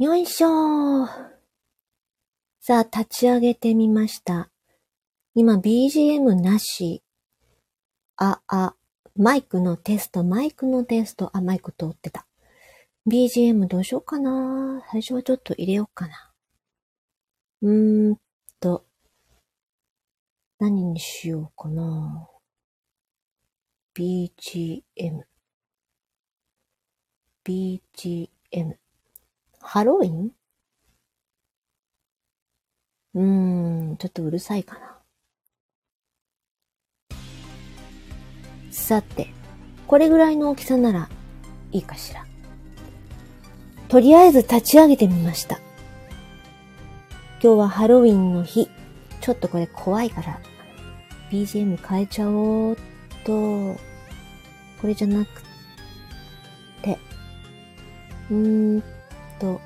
よいしょー。さあ、立ち上げてみました。今 BGM なし。あ、あ、マイクのテスト、マイクのテスト。あ、マイク通ってた。BGM どうしようかな最初はちょっと入れようかな。うーんと、何にしようかな BGM。BGM。ハロウィン？うーん、ちょっとうるさいかな。さて、これぐらいの大きさならいいかしら。とりあえず立ち上げてみました。今日はハロウィンの日。ちょっとこれ怖いから、BGM 変えちゃおうと、これじゃなくて、うーんと、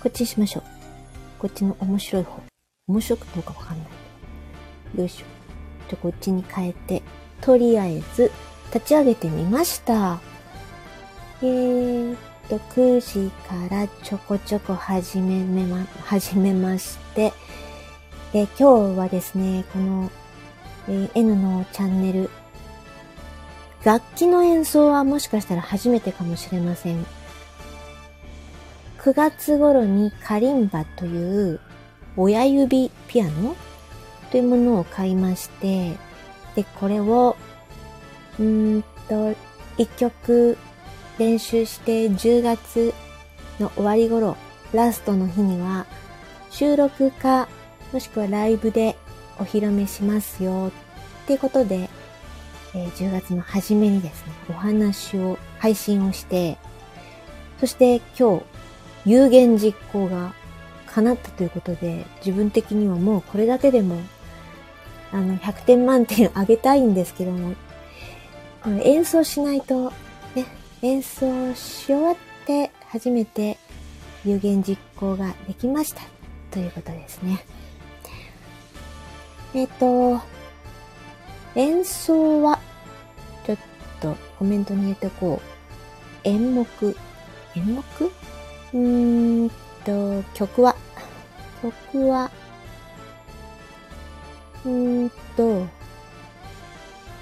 こっちにしましょう。こっちの面白い方。面白くどうかわかんない。よいしょ。じゃ、こっちに変えて、とりあえず、立ち上げてみました。えーと、9時からちょこちょこ始めま、始めまして、で、今日はですね、この、えー、N のチャンネル、楽器の演奏はもしかしたら初めてかもしれません。9月頃にカリンバという親指ピアノというものを買いまして、で、これを、うんと、一曲練習して10月の終わり頃、ラストの日には収録か、もしくはライブでお披露目しますよっていうことで、えー、10月の初めにですね、お話を、配信をして、そして今日、有言実行が叶ったということで、自分的にはもうこれだけでも、あの、100点満点あげたいんですけども、演奏しないと、ね、演奏し終わって初めて有言実行ができました。ということですね。えっ、と、演奏は、ちょっとコメントに入れておこう。演目？演目？うーんと、曲は、曲は、うーんと、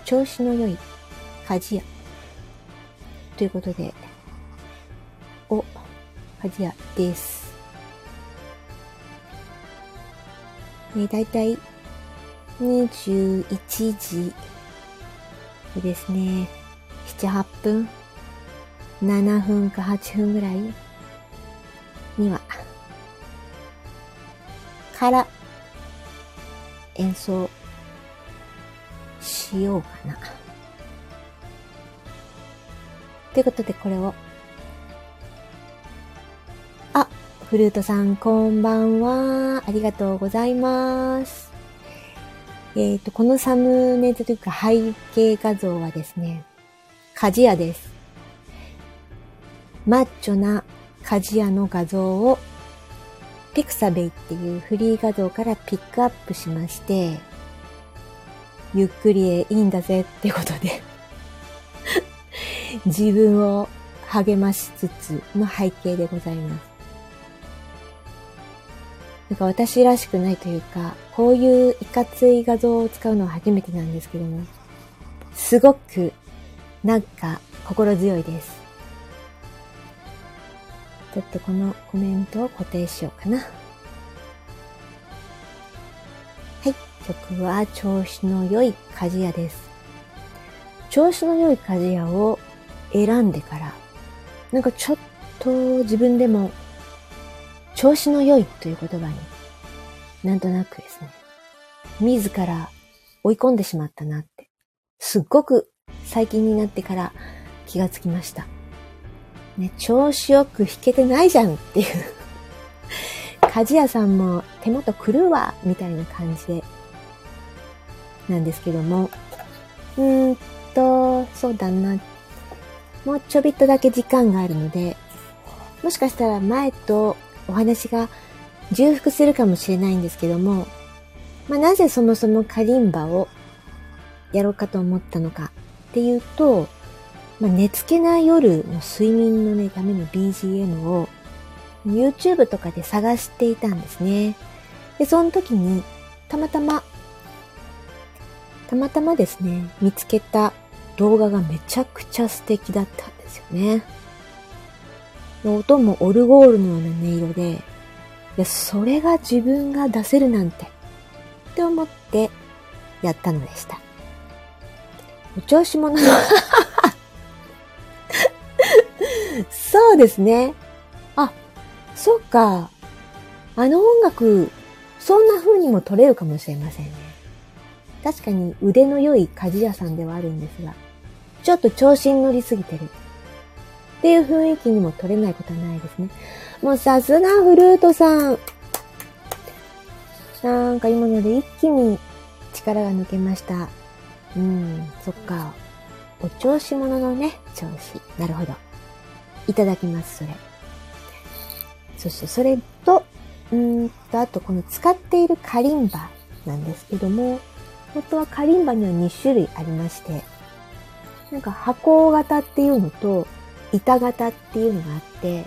調子の良い鍛冶屋。ということで、お、鍛冶屋です。ね、だいたい21時ですね。7、8分 ?7 分か8分ぐらい？から演奏しようかな。ということでこれを、あ、フルートさんこんばんは。ありがとうございます。えっ、ー、と、このサムネというか背景画像はですね、鍛冶屋です。マッチョな鍛冶屋の画像をピクサベイっていうフリー画像からピックアップしまして、ゆっくりへいいんだぜってことで 自分を励ましつつの背景でございます。なんか私らしくないというか、こういういかつい画像を使うのは初めてなんですけども、すごくなんか心強いです。ちょっとこのコメントを固定しようかな。はい。曲は調子の良い鍛冶屋です。調子の良い鍛冶屋を選んでから、なんかちょっと自分でも調子の良いという言葉になんとなくですね、自ら追い込んでしまったなって、すっごく最近になってから気がつきました。ね、調子よく弾けてないじゃんっていう 鍛冶屋さんも手元狂うわみたいな感じで、なんですけども、うーんと、そうだな。もうちょびっとだけ時間があるので、もしかしたら前とお話が重複するかもしれないんですけども、まあ、なぜそもそもカリンバをやろうかと思ったのかっていうと、まあ、寝つけない夜の睡眠のね、ための BGM を YouTube とかで探していたんですね。で、その時に、たまたま、たまたまですね、見つけた動画がめちゃくちゃ素敵だったんですよね。音もオルゴールのような音色で、で、それが自分が出せるなんて、って思ってやったのでした。お調子者の そうですね。あ、そっか。あの音楽、そんな風にも撮れるかもしれませんね。確かに腕の良い鍛冶屋さんではあるんですが、ちょっと調子に乗りすぎてる。っていう雰囲気にも取れないことはないですね。もうさすがフルートさん。なんか今ので一気に力が抜けました。うん、そっか。お調子者のね、調子。なるほど。いただきます、それ。そして、それと、うんと、あとこの使っているカリンバなんですけども、本当はカリンバには2種類ありまして、なんか箱型っていうのと、板型っていうのがあって、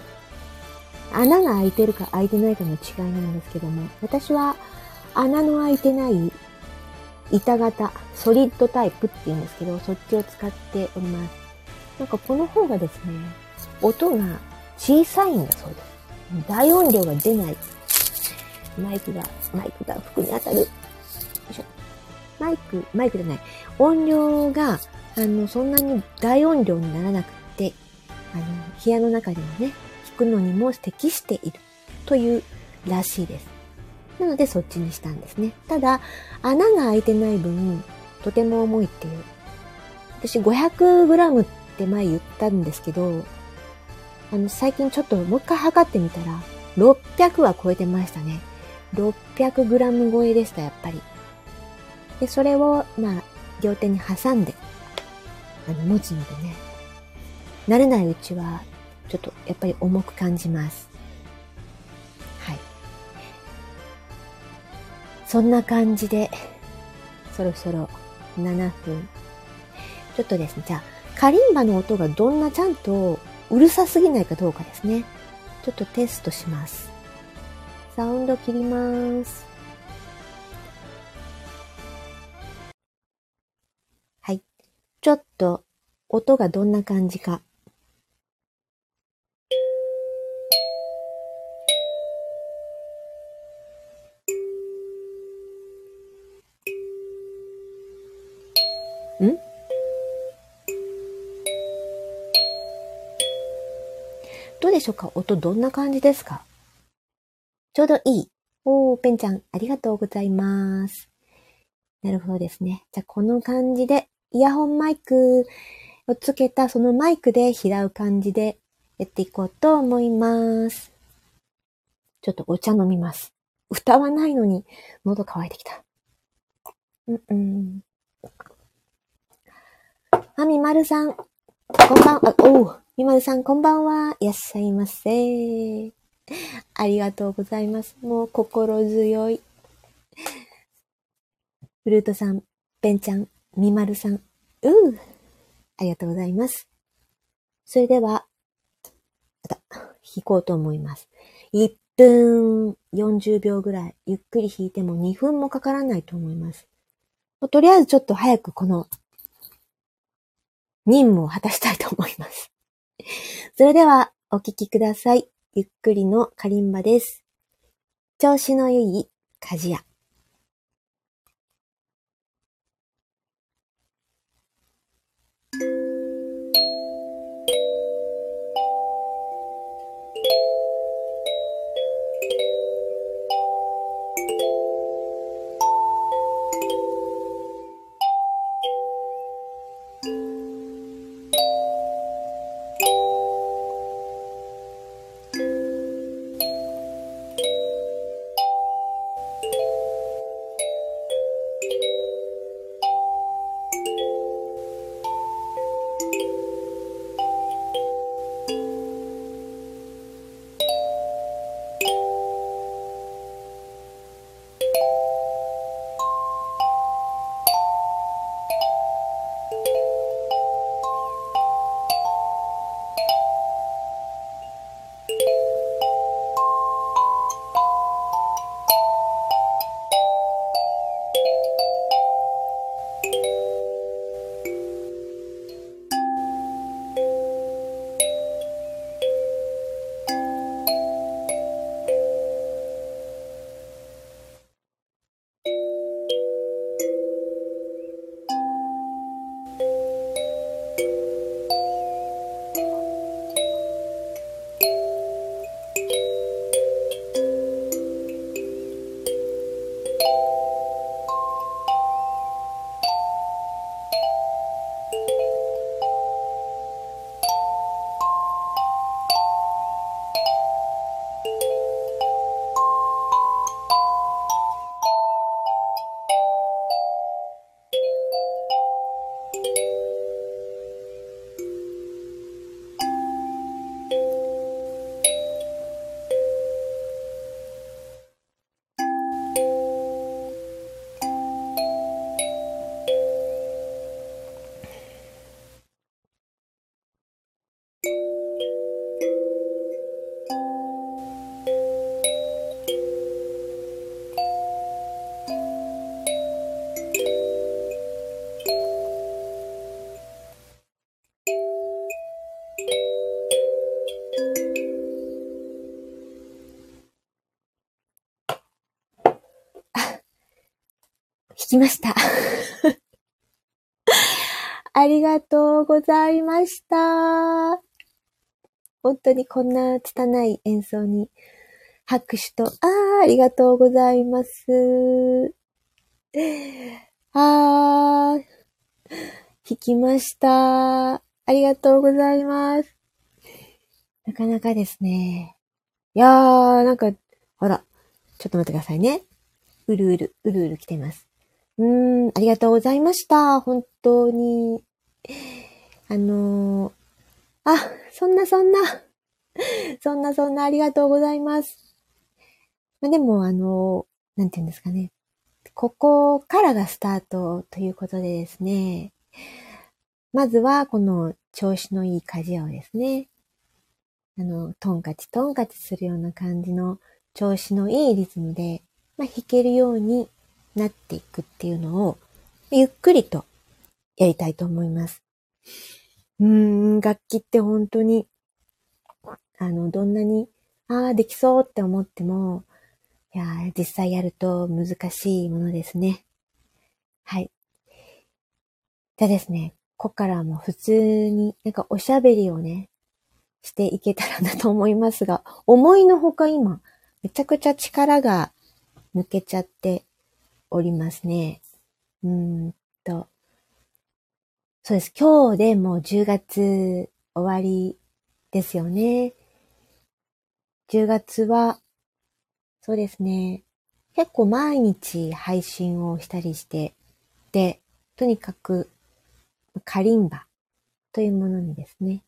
穴が開いてるか開いてないかの違いなんですけども、私は穴の開いてない板型、ソリッドタイプって言うんですけど、そっちを使っております。なんかこの方がですね、音が小さいんだそうです。大音量が出ない。マイクが、マイクが服に当たる。よいしょ。マイク、マイクじゃない。音量が、あの、そんなに大音量にならなくて、あの、部屋の中でもね、弾くのにも適しているというらしいです。なのでそっちにしたんですね。ただ、穴が開いてない分、とても重いっていう。私 500g って前言ったんですけど、あの、最近ちょっともう一回測ってみたら、600は超えてましたね。600g 超えでした、やっぱり。で、それを、まあ、両手に挟んで、あの、持つのでね、慣れないうちは、ちょっとやっぱり重く感じます。はい。そんな感じで、そろそろ7分。ちょっとですね、じゃあ、カリンバの音がどんなちゃんとうるさすぎないかどうかですね。ちょっとテストします。サウンド切ります。はい。ちょっと音がどんな感じかでしょうか？音どんな感じですか？ちょうどいい。おー、ペンちゃん、ありがとうございます。なるほどですね。じゃあ、この感じで、イヤホンマイクをつけたそのマイクで拾う感じでやっていこうと思います。ちょっとお茶飲みます。歌わないのに喉乾いてきた。うんうん。あ、みまるさん。こんばんは。おう。みまるさん、こんばんは。いらっしゃいませ。ありがとうございます。もう心強い。フルートさん、ペンちゃん、みまるさん。うう。ありがとうございます。それでは、また、弾こうと思います。1分40秒ぐらい、ゆっくり弾いても2分もかからないと思います。とりあえずちょっと早くこの任務を果たしたいと思います。それでは、お聴きください。ゆっくりのカリンバです。調子の良い鍛冶屋。きました。ありがとうございました。本当にこんな拙い演奏に拍手と、ああ、ありがとうございます。ああ、弾きました。ありがとうございます。なかなかですね。いやー、なんか、ほら、ちょっと待ってくださいね。うるうる、うるうる来てます。うーん、ありがとうございました。本当に。あのー、あ、そんなそんな。そんなそんなありがとうございます。まあ、でも、あのー、なんて言うんですかね。ここからがスタートということでですね。まずは、この調子のいい鍛冶屋をですね。あの、トンカチトンカチするような感じの調子のいいリズムで、まあ、弾けるようになっていくっていうのを、ゆっくりとやりたいと思います。うーん、楽器って本当に、あの、どんなに、ああ、できそうって思っても、いや実際やると難しいものですね。はい。じゃあですね、ここからはもう普通に、なんかおしゃべりをね、していけたらなと思いますが、思いのほか今、めちゃくちゃ力が抜けちゃっておりますね。うんと。そうです。今日でもう10月終わりですよね。10月は、そうですね。結構毎日配信をしたりして、で、とにかく、カリンバというものにですね。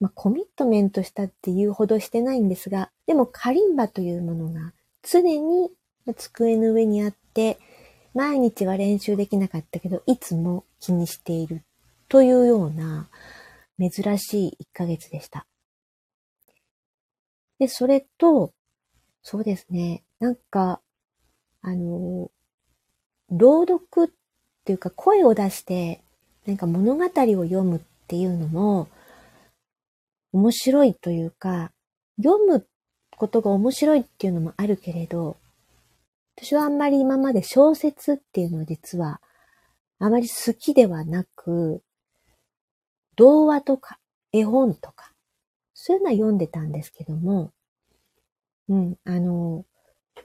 まあ、コミットメントしたっていうほどしてないんですが、でもカリンバというものが常に机の上にあって、毎日は練習できなかったけど、いつも気にしているというような珍しい1ヶ月でした。で、それと、そうですね、なんか、あの、朗読っていうか声を出して、なんか物語を読むっていうのも、面白いというか、読むことが面白いっていうのもあるけれど、私はあんまり今まで小説っていうのは実はあまり好きではなく、童話とか絵本とか、そういうのは読んでたんですけども、うん、あの、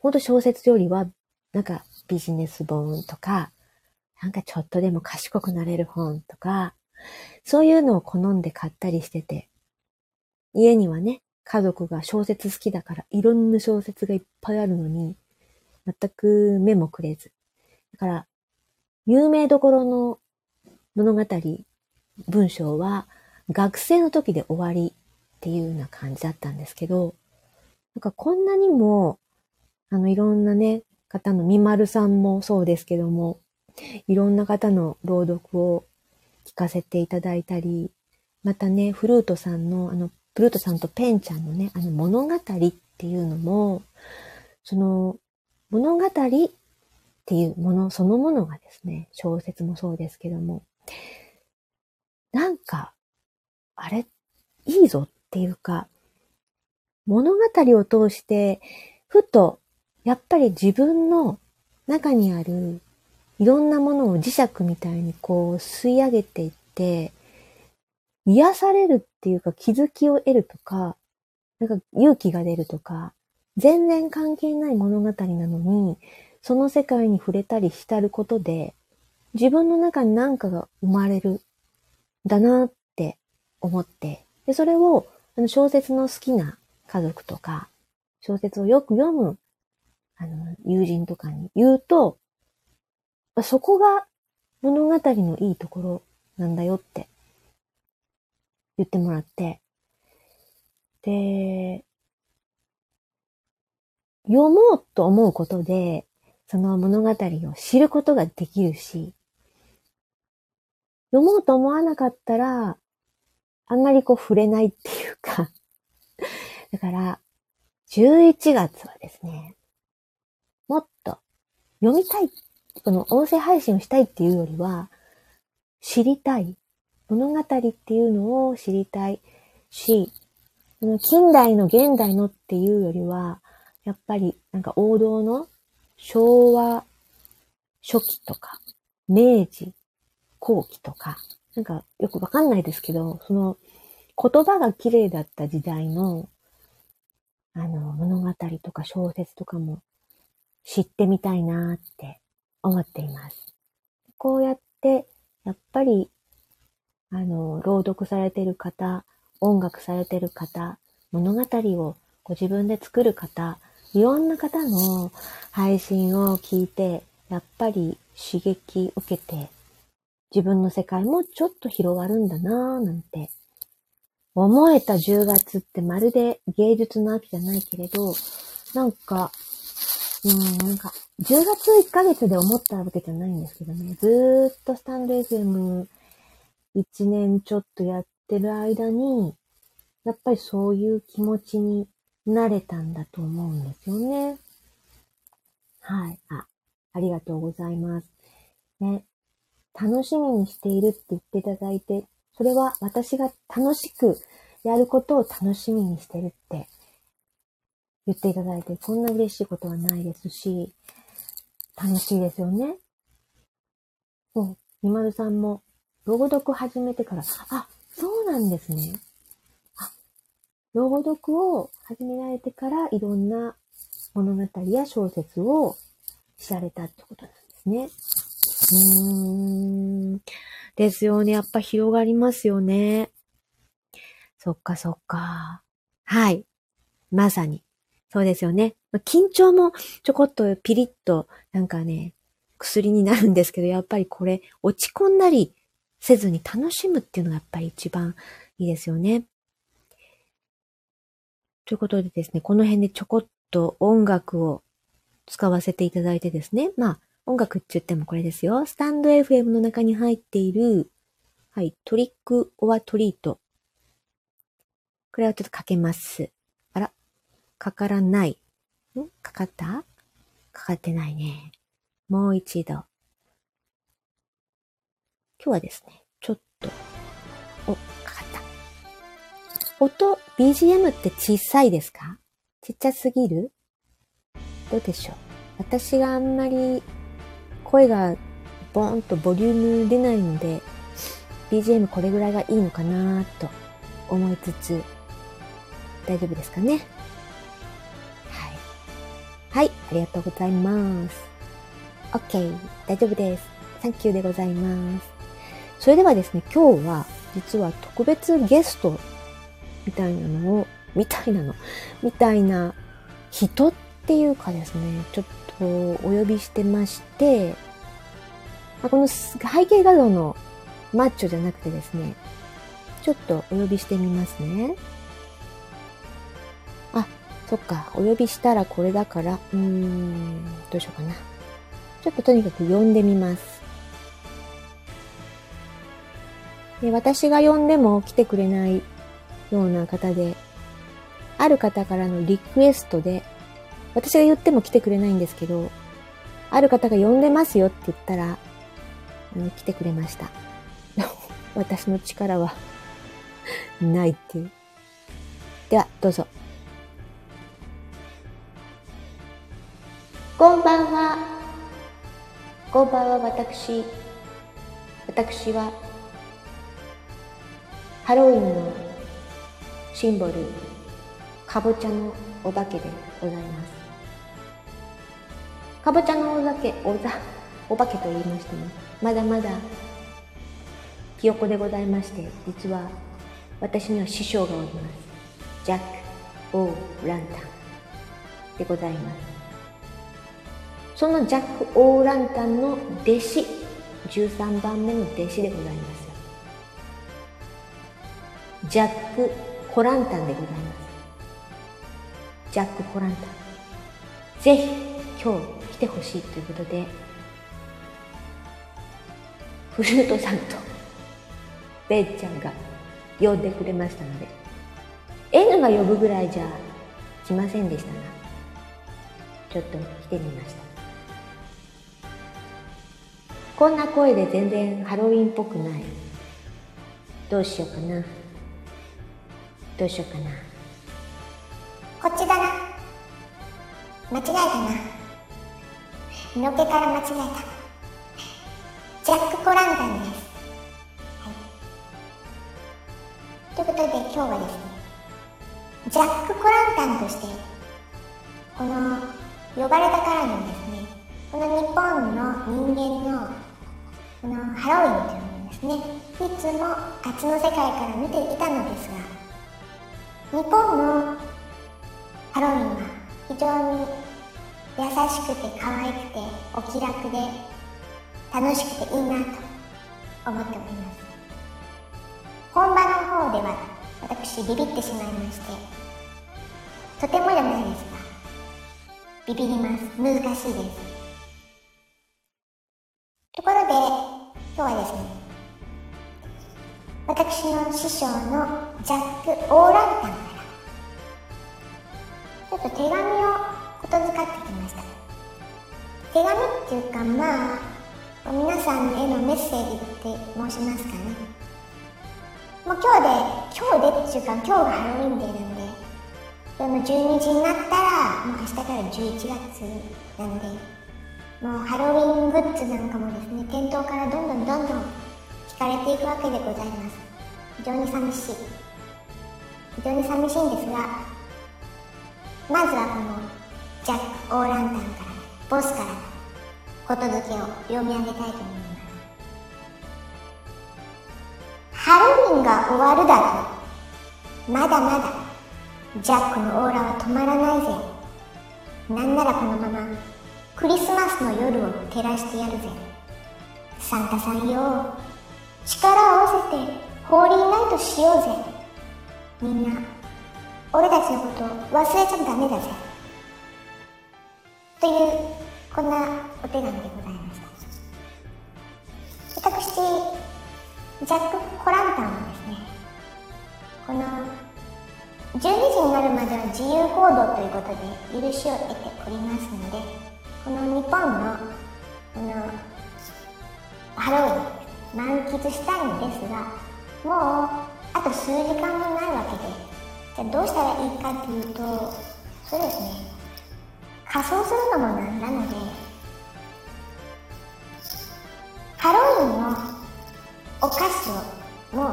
ほんと小説よりは、なんかビジネス本とか、なんかちょっとでも賢くなれる本とか、そういうのを好んで買ったりしてて、家にはね、家族が小説好きだからいろんな小説がいっぱいあるのに、全く目もくれず。だから、有名どころの物語、文章は学生の時で終わりっていうような感じだったんですけど、なんかこんなにも、あのいろんなね、方のみまるさんもそうですけども、いろんな方の朗読を聞かせていただいたり、またね、フルートさんの、あの、フルートさんとペンちゃんのね、あの物語っていうのも、その物語っていうものそのものがですね、小説もそうですけども、なんか、あれ、いいぞっていうか、物語を通して、ふと、やっぱり自分の中にあるいろんなものを磁石みたいにこう吸い上げていって、癒されるっていうか気づきを得るとか、なんか勇気が出るとか、全然関係ない物語なのに、その世界に触れたり浸ることで、自分の中に何かが生まれる、だなって思って、で、それを、あの、小説の好きな家族とか、小説をよく読む、あの、友人とかに言うと、そこが物語のいいところなんだよって言ってもらって、で、読もうと思うことで、その物語を知ることができるし、読もうと思わなかったら、あんまりこう触れないっていうかだから、11月はですね、もっと読みたい、この音声配信をしたいっていうよりは、知りたい。物語っていうのを知りたいし、近代の現代のっていうよりは、やっぱりなんか王道の昭和初期とか、明治後期とか、なんかよくわかんないですけど、その言葉が綺麗だった時代の、あの、物語とか小説とかも知ってみたいなって思っています。こうやって、やっぱり、あの、朗読されてる方、音楽されてる方、物語をご自分で作る方、いろんな方の配信を聞いて、やっぱり刺激受けて、自分の世界もちょっと広がるんだなぁなんて思えた10月ってまるで芸術の秋じゃないけれど、なんか、うん、なんか、10月1ヶ月で思ったわけじゃないんですけどね、ずーっとスタンド FM1 年ちょっとやってる間に、やっぱりそういう気持ちになれたんだと思うんですよね。はい。あ、ありがとうございます。ね。楽しみにしているって言っていただいて、それは私が楽しくやることを楽しみにしてるって言っていただいて、こんな嬉しいことはないですし、楽しいですよね。そう、みまるさんも朗読始めてから、あ、そうなんですね。朗読を始められてからいろんな物語や小説を知られたってことなんですね。うーん。ですよね。やっぱ広がりますよね。そっかそっか。はい。まさに。そうですよね。緊張もちょこっとピリッとなんかね、薬になるんですけど、やっぱりこれ落ち込んだりせずに楽しむっていうのがやっぱり一番いいですよね。ということでですね、この辺でちょこっと音楽を使わせていただいてですね、まあ、音楽って言ってもこれですよ。スタンド FM の中に入っている、はい、トリックオアトリート。これをちょっとかけます。あら、かからない。ん？かかった？かかってないね。もう一度。今日はですね、ちょっと、音、BGM って小さいですか？ちっちゃすぎる？どうでしょう？私があんまり声がボーンとボリューム出ないので、BGM これぐらいがいいのかなと思いつつ、大丈夫ですかね？はい。はい、ありがとうございます。OK、大丈夫です。サンキューでございます。それではですね、今日は実は特別ゲストみたいなのを、みたいなの、みたいな人っていうかですね、ちょっとお呼びしてまして、この背景画像のマッチョじゃなくてですね、ちょっとお呼びしてみますね。あ、そっか、お呼びしたらこれだから、うーん、どうしようかな。ちょっととにかく呼んでみます。で私が呼んでも来てくれないような方で、ある方からのリクエストで私が言っても来てくれないんですけど、ある方が呼んでますよって言ったら、あの、来てくれました。私の力は ないっていう。では、どうぞ。こんばんは。こんばんは、私。私は、ハロウィンのシンボル、かぼちゃのお化けでございます。かぼちゃのお酒、おざ、お化けと言いましても、まだまだ、ひよこでございまして、実は、私には師匠がおります。ジャック・オー・ランタンでございます。そのジャック・オー・ランタンの弟子、13番目の弟子でございます。ジャック・コランタンでございます。ジャック・コランタン。ぜひ、今日来、てほしいということでフルートさんとベイちゃんが呼んでくれましたので N が呼ぶぐらいじゃ来ませんでしたがちょっと来てみましたこんな声で全然ハロウィンっぽくないどうしようかなどうしようかなこっちだな間違えたなのけから間違えたジャック・コランタンです。はい。ということで今日はですね、ジャック・コランタンとして、この呼ばれたからにですね、この日本の人間のこのハロウィンというのをですね、いつもあっちの世界から見ていたのですが、日本のハロウィンは非常に優しくて可愛くてお気楽で楽しくていいなと思っております。本場の方では私ビビってしまいましてとてもじゃないです。がビビります。難しいです。ところで今日はですね私の師匠のジャック・オーランタン。ちょっと手紙をことづかってきました。手紙っていうかまあ皆さんへのメッセージって申しますかね。もう今日で今日でっていうか今日がハロウィンデーなんででも12時になったらもう明日から11月なんでもうハロウィングッズなんかもですね店頭からどんどんどんどん引かれていくわけでございます。非常に寂しい。非常に寂しいんですがまずはこのジャック・オーランタンから。ボスからことづけを読み上げたいと思い。ますハロウィンが終わるだとまだまだ。ジャックのオーラは止まらないぜ。なんならこのままクリスマスの夜を照らしてやるぜ。サンタさんよ。力を合わせてホーリーナイトしようぜ。みんな。俺たちのこと忘れちゃダメだぜ。というこんなお手紙でございました。私ジャック・コランタンはですねこの12時になるまでは自由行動ということで許しを得ておりますのでこの日本のこのハロウィン満喫したいんですがもうあと数時間もないわけでどうしたらいいかっていうとそうですね。仮装するのもなんなのでハロウィンのお菓子をもう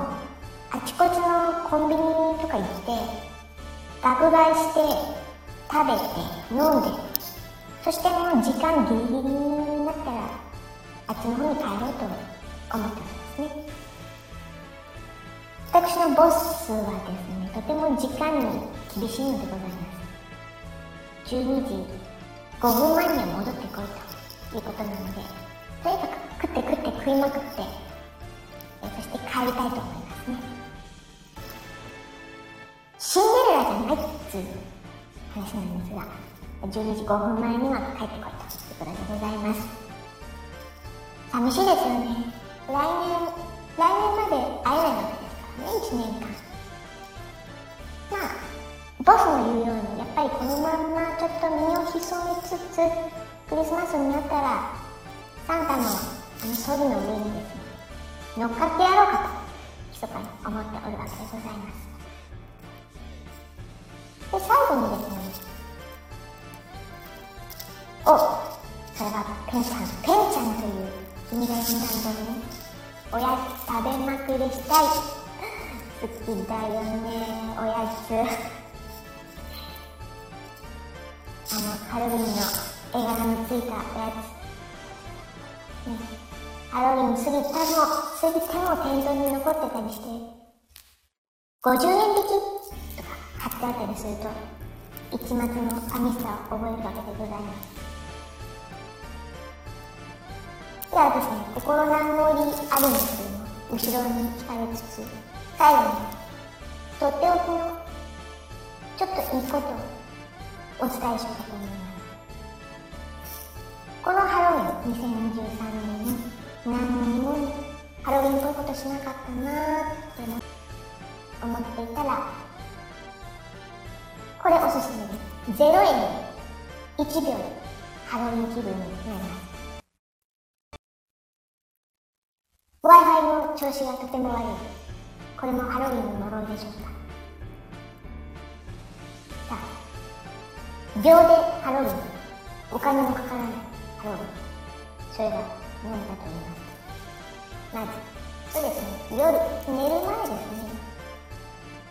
あちこちのコンビニとか行って爆買いして食べて飲んでそしてもう時間ギリギリになったらあっちの方に帰ろうと思ってますね。私のボスはですねとても時間に厳しいのでございます12時5分前には戻ってこいということなのでとにかく食って食って食いまくってそして帰りたいと思いますね。シンデレラじゃないっつう話なんですが12時5分前には帰ってこいと。いうことでございます寂しいですよね。来年来年まで会えないわけで1年間まあボスの言うようにやっぱりこのまんまちょっと身を潜めつつクリスマスになったらサンタのあのソリの上にですね乗っかってやろうかと密かに思っておるわけでございますで最後にですねおそれがペンちゃんペンちゃんという君が呼んだんだねおやつ食べまくりしたい。好きだよねおやつ。あのハロウィンの絵柄のついたおやつ、ね、ハロウィン過ぎても過ぎても店頭に残ってたりして50円引きとか貼ってあったりすると一末の寂しさを覚えるわけでございます。ではですね心残りあるんですけども後ろに控えつつ最後にとっておきのちょっといいことをお伝えしようかと思いますこのハロウィン2023年に何にもハロウィンっぽいことしなかったなーって思っていたらこれおすすめです。0円。で1秒。でハロウィン気分になります。Wi-Fi の調子がとても悪い。ですこれもハロウィンの呪いでしょうか？さあ秒でハロウィンお金もかからないハロウィンそれが何かと言いますまず、そうですね、夜、寝る前ですね。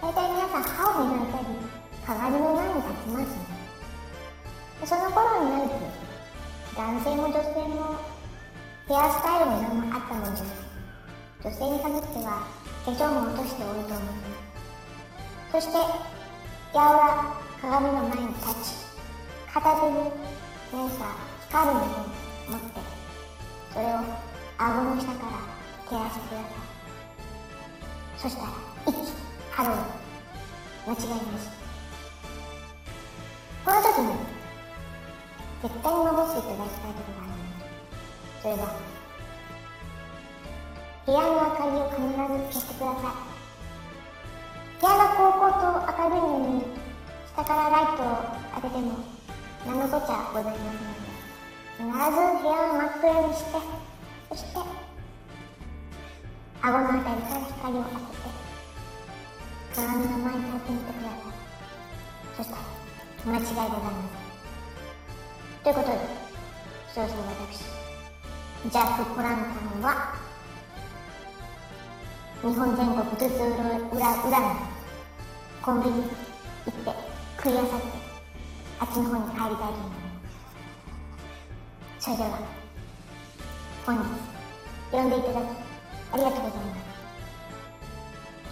大体皆さん歯を磨いたり、鏡の前に立ちますね。その頃になると、男性も女性もヘアスタイルも何もあったもんじゃない。女性に限っては化粧も落としておると思います。そして、やおら鏡の前に立ち、片手に何か光るものを持って、それを顎の下から照らしてください。そしたら、一気、ハロウィン。間違いなし。この時に、絶対に守っていただきたいことがあるんです。それは、部屋の明かりを必ず消してください。部屋がこうこうと明るいのに、下からライトを当てても、何のこっちゃございませんので、必ず部屋を真っ暗にして、そして、顎のあたりから光を当てて、鏡の前に立ってみてください。そしたら、間違いございません。ということで、そろそろ私、ジャック・コランタンは、日本全国津々浦々のコンビニ行って食いあさってあっちの方に帰りたいと思いますそれでは本日呼んでいただきありがとうございます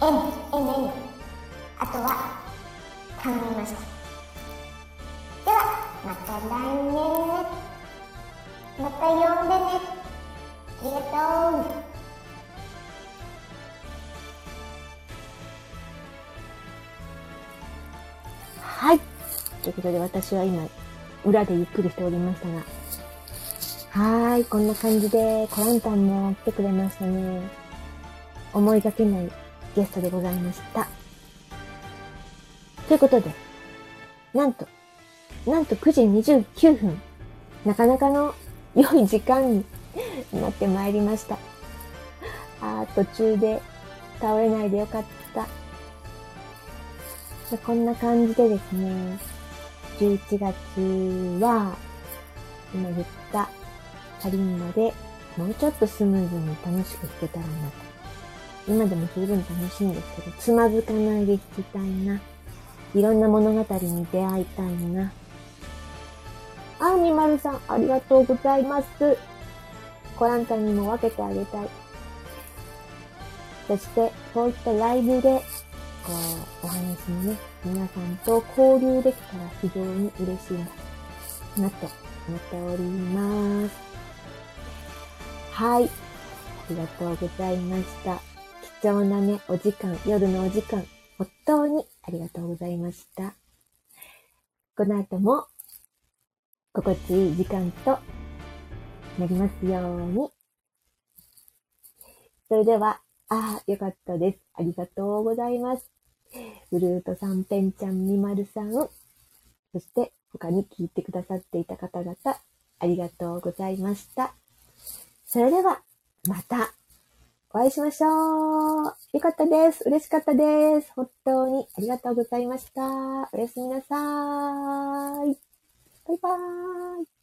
N N N あとは頼みましたではまた来年また呼んでねありがとうはい。ということで私は今、裏でゆっくりしておりましたが。はーい。こんな感じで、コランタンも来てくれましたね。思いがけないゲストでございました。ということで、なんと、なんと9時29分。なかなかの良い時間になってまいりました。あー、途中で倒れないでよかった。こんな感じでですね、11月は、今言ったカリンバでもうちょっとスムーズに楽しく弾けたらなと。今でも十分楽しいんですけど、つまずかないで弾きたいな。いろんな物語に出会いたいな。あーみまるさん、ありがとうございます。コランタにも分けてあげたい。そして、こうい。ったライブでこう、お話もね、皆さんと交流できたら非常に嬉しいな、と思っております。はい。ありがとうございました。貴重なね、お時間、夜のお時間、本当にありがとうございました。この後も、心地いい時間となりますように。それでは、ああ、よかったです。ありがとうございます。ブルートさん、ペンちゃん、みまるさん、そして他に聞いてくださっていた方々、ありがとうございました。それでは、またお会いしましょう。よかったです。嬉しかったです。本当にありがとうございました。おやすみなさーい。バイバーイ。